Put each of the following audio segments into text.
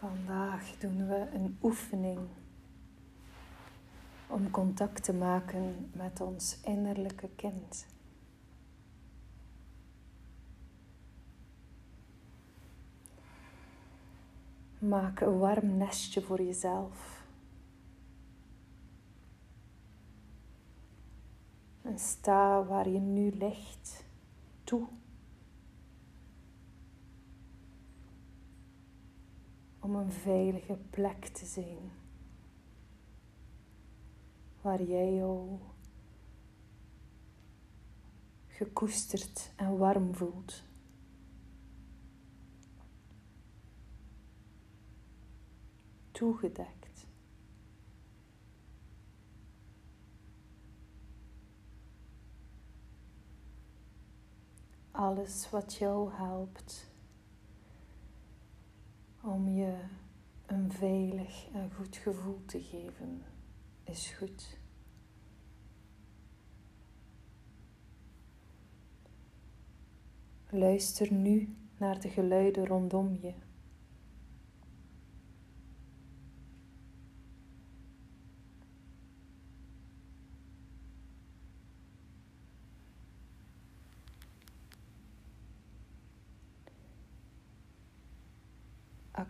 Vandaag doen we een oefening om contact te maken met ons innerlijke kind. Maak een warm nestje voor jezelf. En sta waar je nu ligt toe. Om een veilige plek te zijn. Waar jij jou gekoesterd en warm voelt. toegedekt. Alles wat jou helpt om je een veilig en goed gevoel te geven, is goed. Luister nu naar de geluiden rondom je.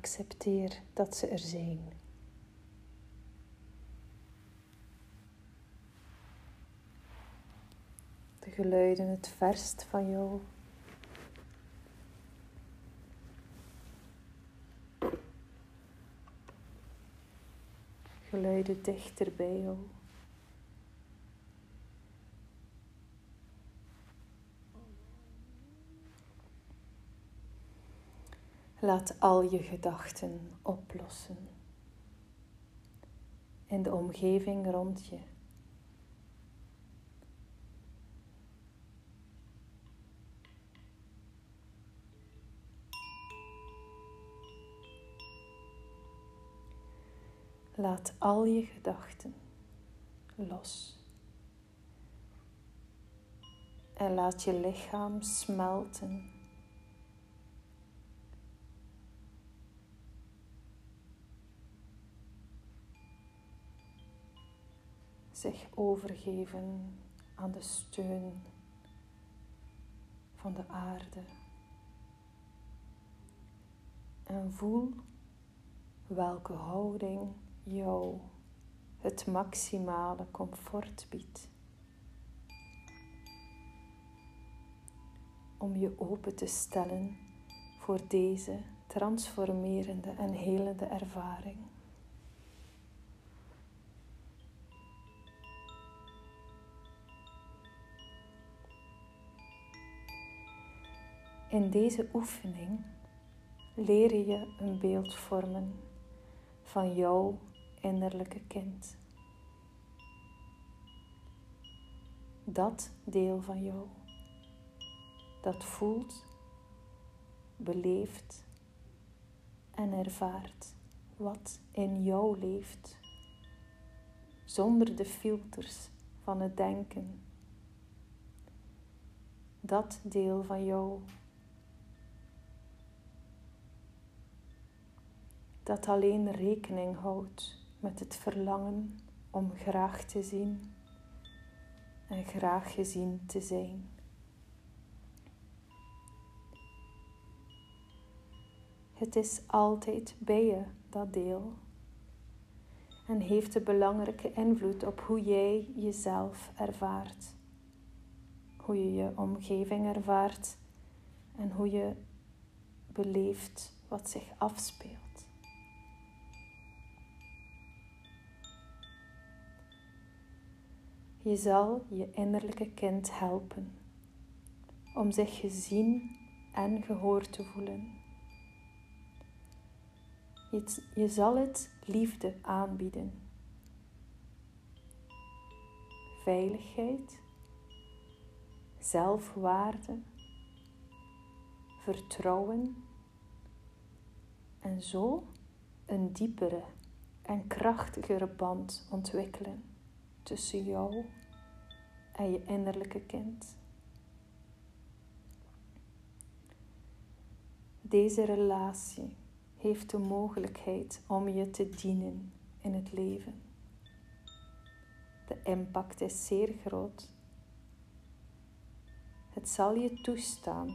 Accepteer dat ze er zijn. De geluiden het verst van jou. Geluiden dichter bij jou. Laat al je gedachten oplossen in de omgeving rond je. Laat al je gedachten los. En laat je lichaam smelten zich overgeven aan de steun van de aarde. En voel welke houding jou het maximale comfort biedt. Om je open te stellen voor deze transformerende en helende ervaring. In deze oefening leer je een beeld vormen van jouw innerlijke kind. Dat deel van jou dat voelt, beleeft en ervaart wat in jou leeft, zonder de filters van het denken. Dat deel van jou dat alleen rekening houdt met het verlangen om graag te zien en graag gezien te zijn. Het is altijd bij je, dat deel, en heeft een belangrijke invloed op hoe jij jezelf ervaart, hoe je je omgeving ervaart en hoe je beleeft wat zich afspeelt. Je zal je innerlijke kind helpen om zich gezien en gehoord te voelen. Je, je zal het liefde aanbieden, veiligheid, zelfwaarde, vertrouwen en zo een diepere en krachtigere band ontwikkelen tussen jou en je innerlijke kind. Deze relatie heeft de mogelijkheid om je te dienen in het leven. De impact is zeer groot. Het zal je toestaan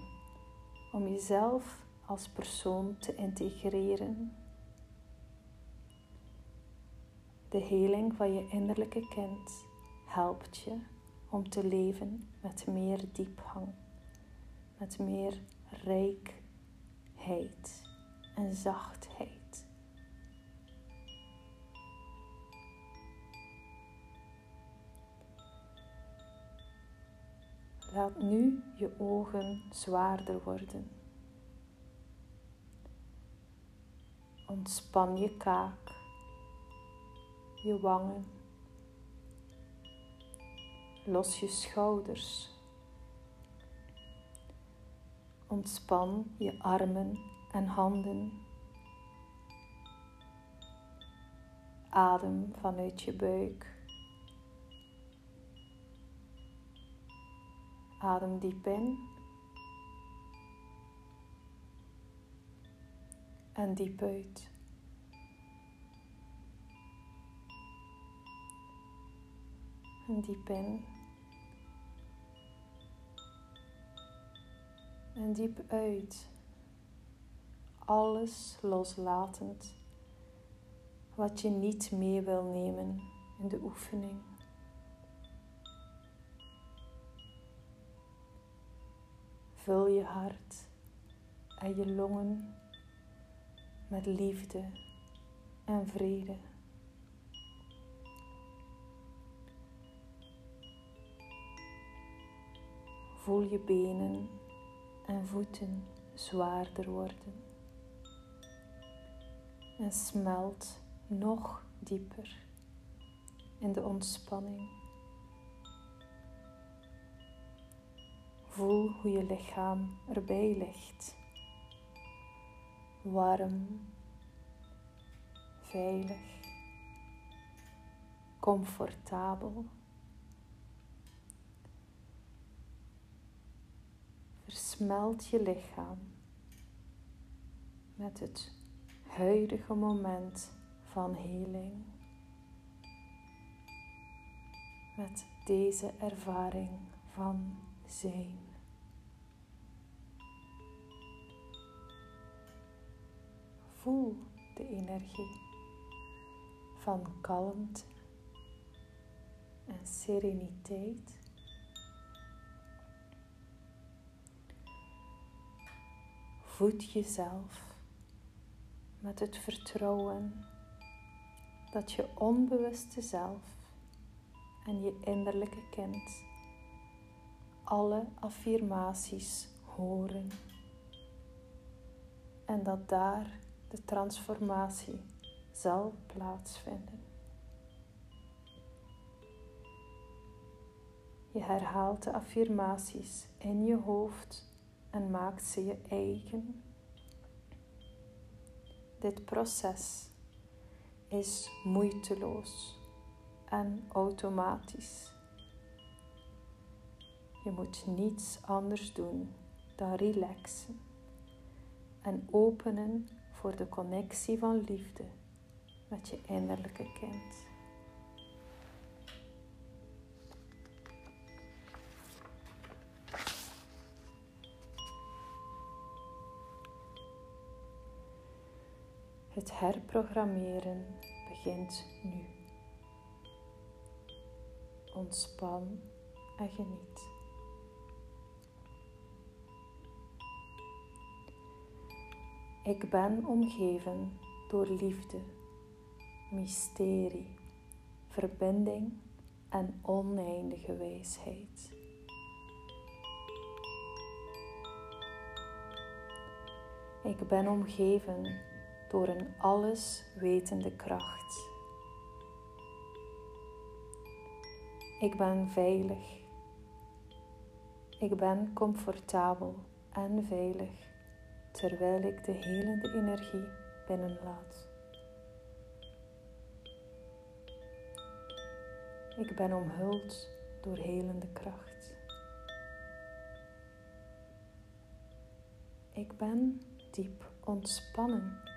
om jezelf als persoon te integreren. De heling van je innerlijke kind helpt je om te leven met meer diepgang, met meer rijkheid en zachtheid. Laat nu je ogen zwaarder worden. Ontspan je kaak, je wangen. Los je schouders. Ontspan je armen en handen. Adem vanuit je buik. Adem diep in. En diep uit. En diep in. En diep uit. Alles loslatend wat je niet mee wil nemen in de oefening. Vul je hart en je longen met liefde en vrede. Voel je benen en voeten zwaarder worden. En smelt nog dieper in de ontspanning. Voel hoe je lichaam erbij ligt. Warm, veilig, comfortabel. Versmelt je lichaam met het huidige moment van heling. Met deze ervaring van zijn. Voel de energie van kalmte en sereniteit. Voed jezelf met het vertrouwen dat je onbewuste zelf en je innerlijke kind alle affirmaties horen en dat daar de transformatie zal plaatsvinden. Je herhaalt de affirmaties in je hoofd en maakt ze je eigen. Dit proces is moeiteloos en automatisch. Je moet niets anders doen dan relaxen en openen voor de connectie van liefde met je innerlijke kind. Het herprogrammeren begint nu. Ontspan en geniet. Ik ben omgeven door liefde, mysterie, verbinding en oneindige wijsheid. Ik ben omgeven door een alleswetende kracht. Ik ben veilig. Ik ben comfortabel en veilig terwijl ik de helende energie binnenlaat. Ik ben omhuld door helende kracht. Ik ben diep ontspannen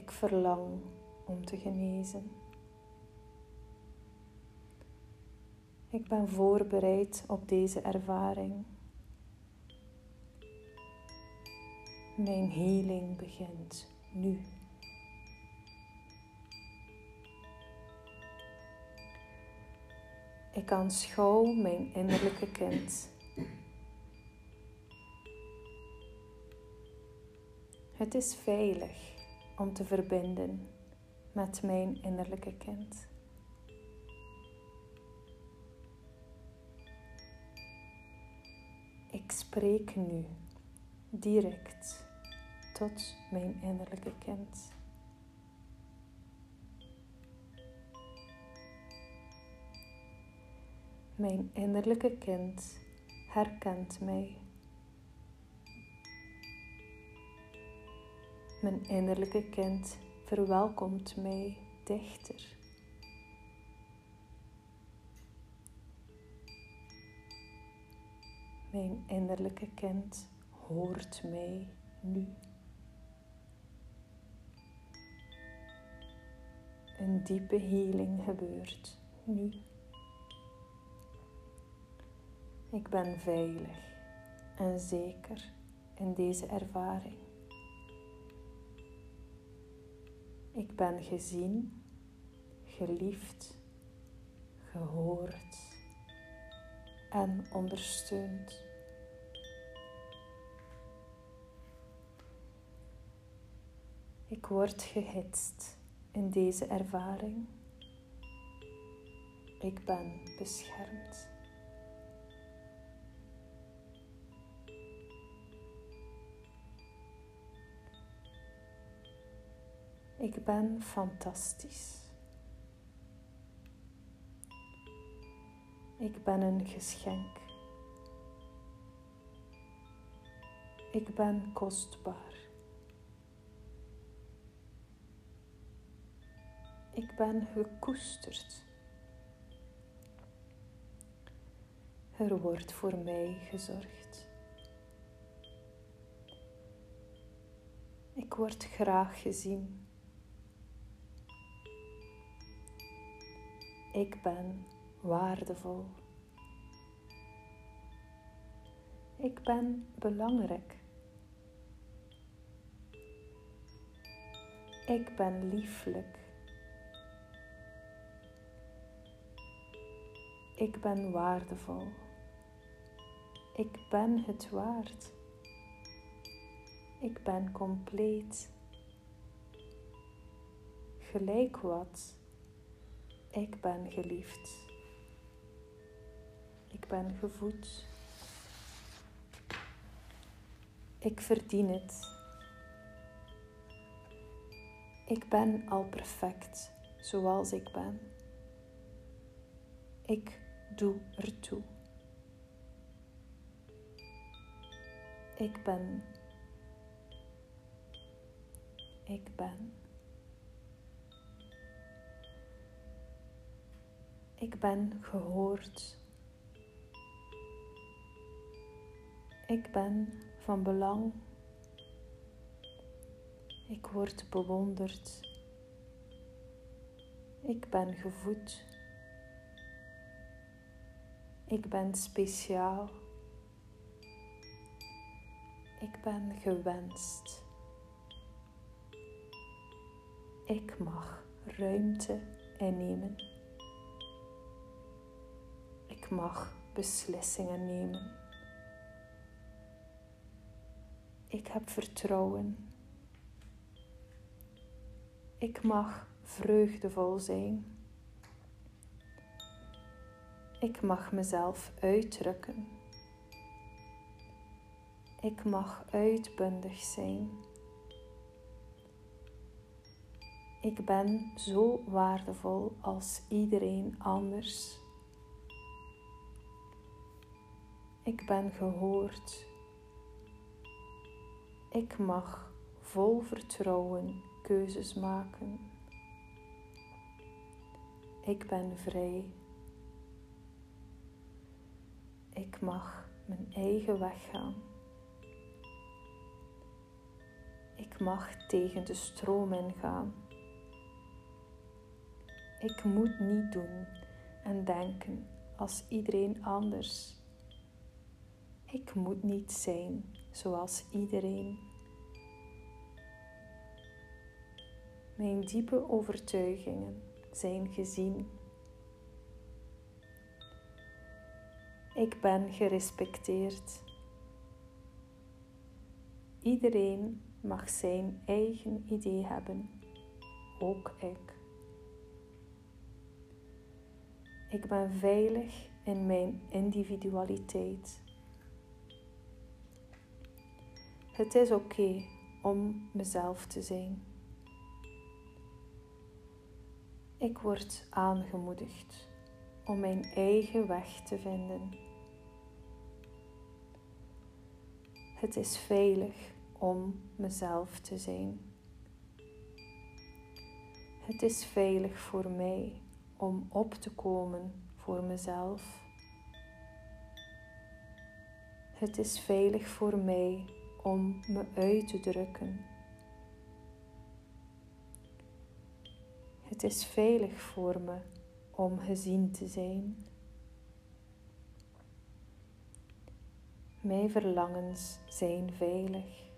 Ik verlang om te genezen. Ik ben voorbereid op deze ervaring. Mijn healing begint nu. Ik aanschouw mijn innerlijke kind. Het is veilig om te verbinden met mijn innerlijke kind. Ik spreek nu direct tot mijn innerlijke kind. Mijn innerlijke kind herkent mij. Mijn innerlijke kind verwelkomt mij dichter. Mijn innerlijke kind hoort mij nu. Een diepe healing gebeurt nu. Ik ben veilig en zeker in deze ervaring. Ik ben gezien, geliefd, gehoord en ondersteund. Ik word gehitst in deze ervaring. Ik ben beschermd. Ik ben fantastisch. Ik ben een geschenk. Ik ben kostbaar. Ik ben gekoesterd. Er wordt voor mij gezorgd. Ik word graag gezien. Ik ben waardevol. Ik ben belangrijk. Ik ben lieflijk. Ik ben waardevol. Ik ben het waard. Ik ben compleet. Gelijk wat. Ik ben geliefd. Ik ben gevoed. Ik verdien het. Ik ben al perfect zoals ik ben. Ik doe ertoe. Ik ben. Ik ben. Ik ben gehoord. Ik ben van belang. Ik word bewonderd. Ik ben gevoed. Ik ben speciaal. Ik ben gewenst. Ik mag ruimte innemen. Ik mag beslissingen nemen. Ik heb vertrouwen. Ik mag vreugdevol zijn. Ik mag mezelf uitdrukken. Ik mag uitbundig zijn. Ik ben zo waardevol als iedereen anders. Ik ben gehoord. Ik mag vol vertrouwen keuzes maken. Ik ben vrij. Ik mag mijn eigen weg gaan. Ik mag tegen de stroom ingaan. Ik moet niet doen en denken als iedereen anders. Ik moet niet zijn zoals iedereen. Mijn diepe overtuigingen zijn gezien. Ik ben gerespecteerd. Iedereen mag zijn eigen idee hebben, ook ik. Ik ben veilig in mijn individualiteit. Het is oké om mezelf te zijn. Ik word aangemoedigd om mijn eigen weg te vinden. Het is veilig om mezelf te zijn. Het is veilig voor mij om op te komen voor mezelf. Het is veilig voor mij om me uit te drukken. Het is veilig voor me om gezien te zijn. Mijn verlangens zijn veilig.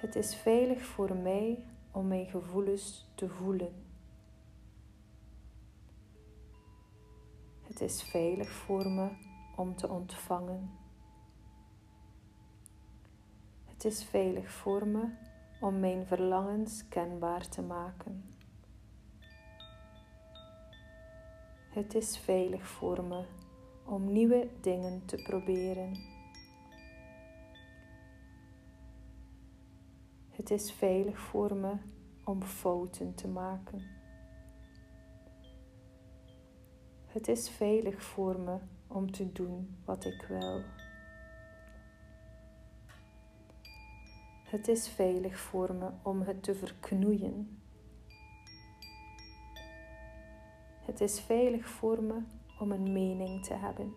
Het is veilig voor mij om mijn gevoelens te voelen. Het is veilig voor me om te ontvangen. Het is veilig voor me om mijn verlangens kenbaar te maken. Het is veilig voor me om nieuwe dingen te proberen. Het is veilig voor me om fouten te maken. Het is veilig voor me om te doen wat ik wil. Het is veilig voor me om het te verknoeien. Het is veilig voor me om een mening te hebben.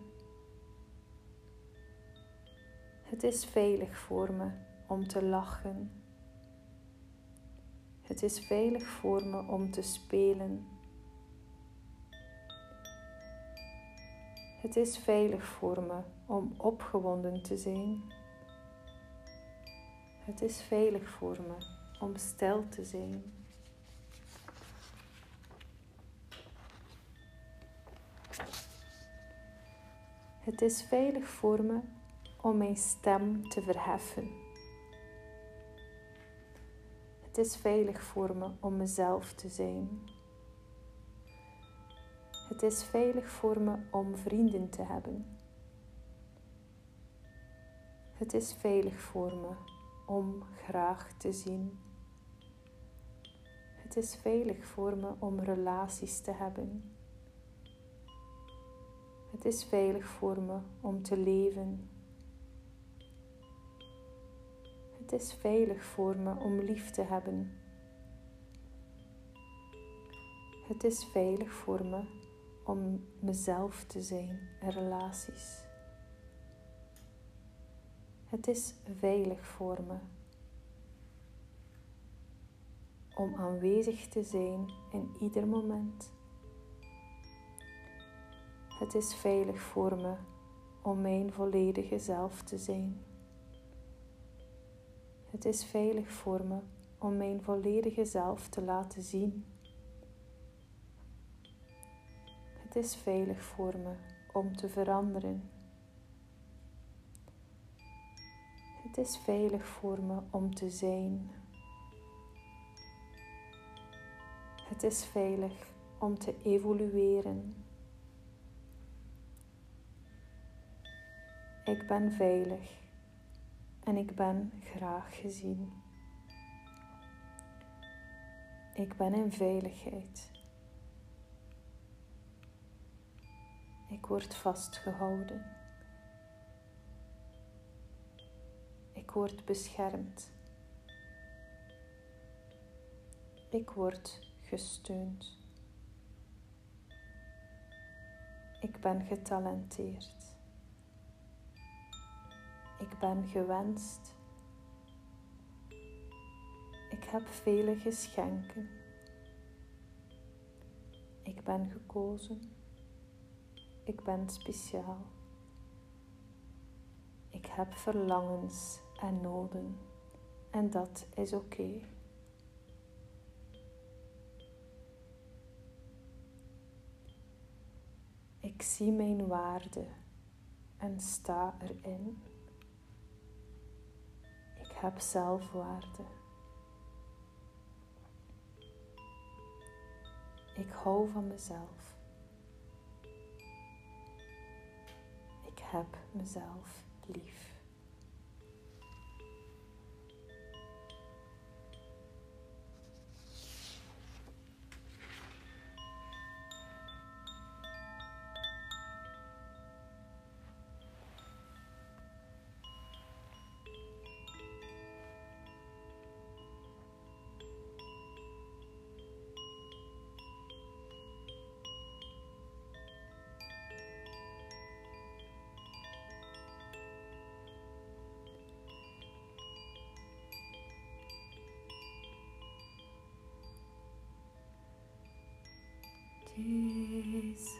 Het is veilig voor me om te lachen. Het is veilig voor me om te spelen. Het is veilig voor me om opgewonden te zijn. Het is veilig voor me om stil te zijn. Het is veilig voor me om mijn stem te verheffen. Het is veilig voor me om mezelf te zijn. Het is veilig voor me om vrienden te hebben. Het is veilig voor me om graag te zien. Het is veilig voor me om relaties te hebben. Het is veilig voor me om te leven. Het is veilig voor me om lief te hebben. Het is veilig voor me om mezelf te zijn in relaties. Het is veilig voor me om aanwezig te zijn in ieder moment. Het is veilig voor me om mijn volledige zelf te zijn. Het is veilig voor me om mijn volledige zelf te laten zien. Het is veilig voor me om te veranderen. Het is veilig voor me om te zijn. Het is veilig om te evolueren. Ik ben veilig en ik ben graag gezien. Ik ben in veiligheid. Ik word vastgehouden. Ik word beschermd. Ik word gesteund. Ik ben getalenteerd. Ik ben gewenst. Ik heb vele geschenken. Ik ben gekozen. Ik ben speciaal. Ik heb verlangens en noden en dat is oké. Ik zie mijn waarde en sta erin. Ik heb zelfwaarde. Ik hou van mezelf. Ik heb mezelf lief. Jesus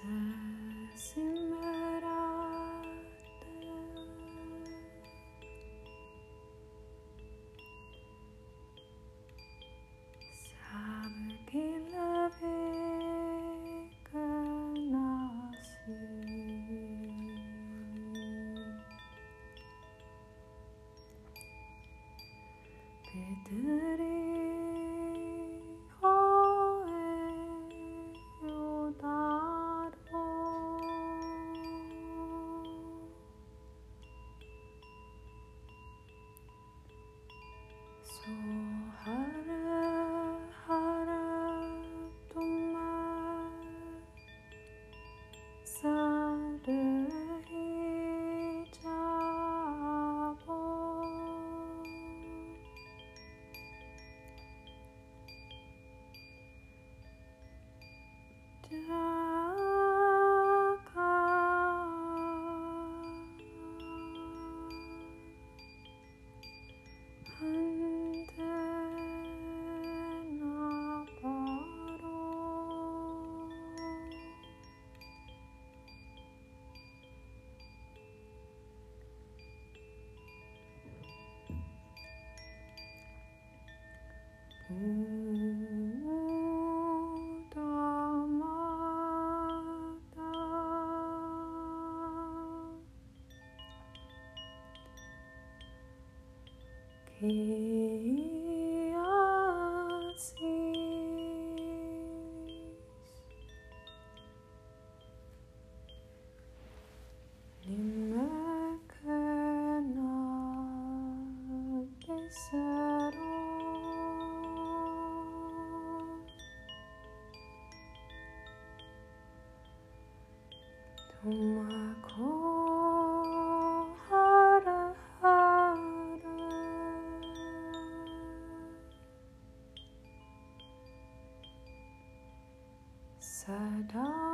sada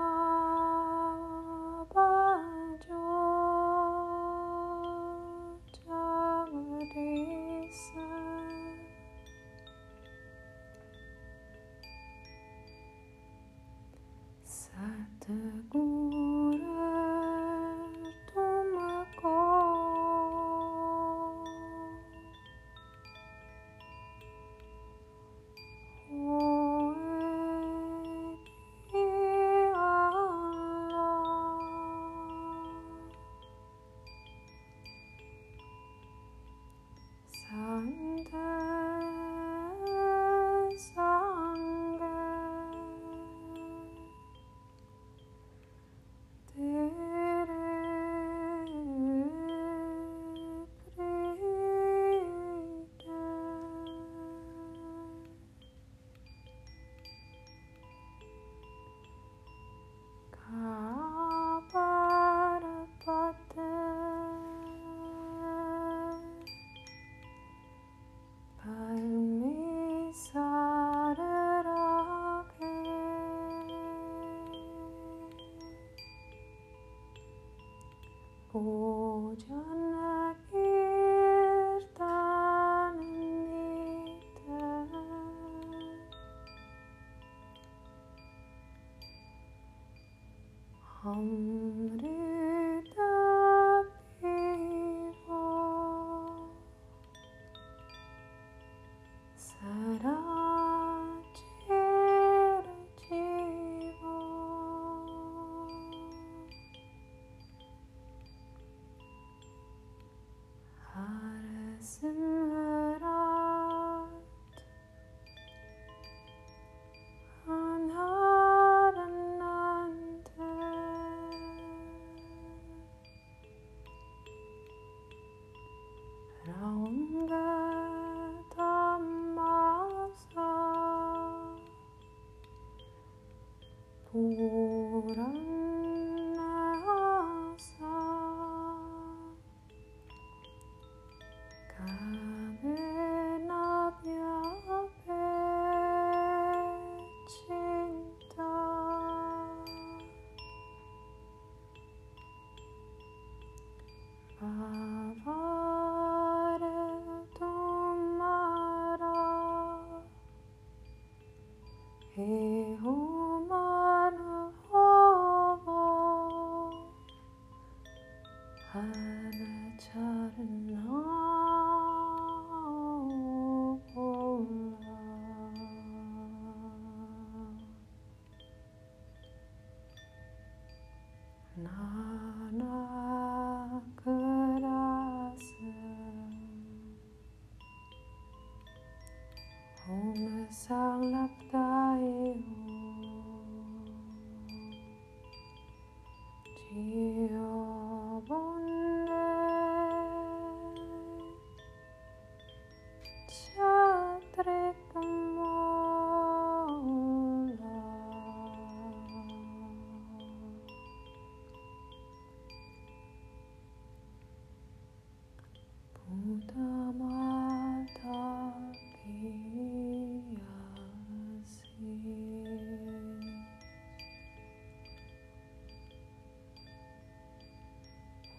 ba, ba.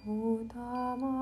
お玉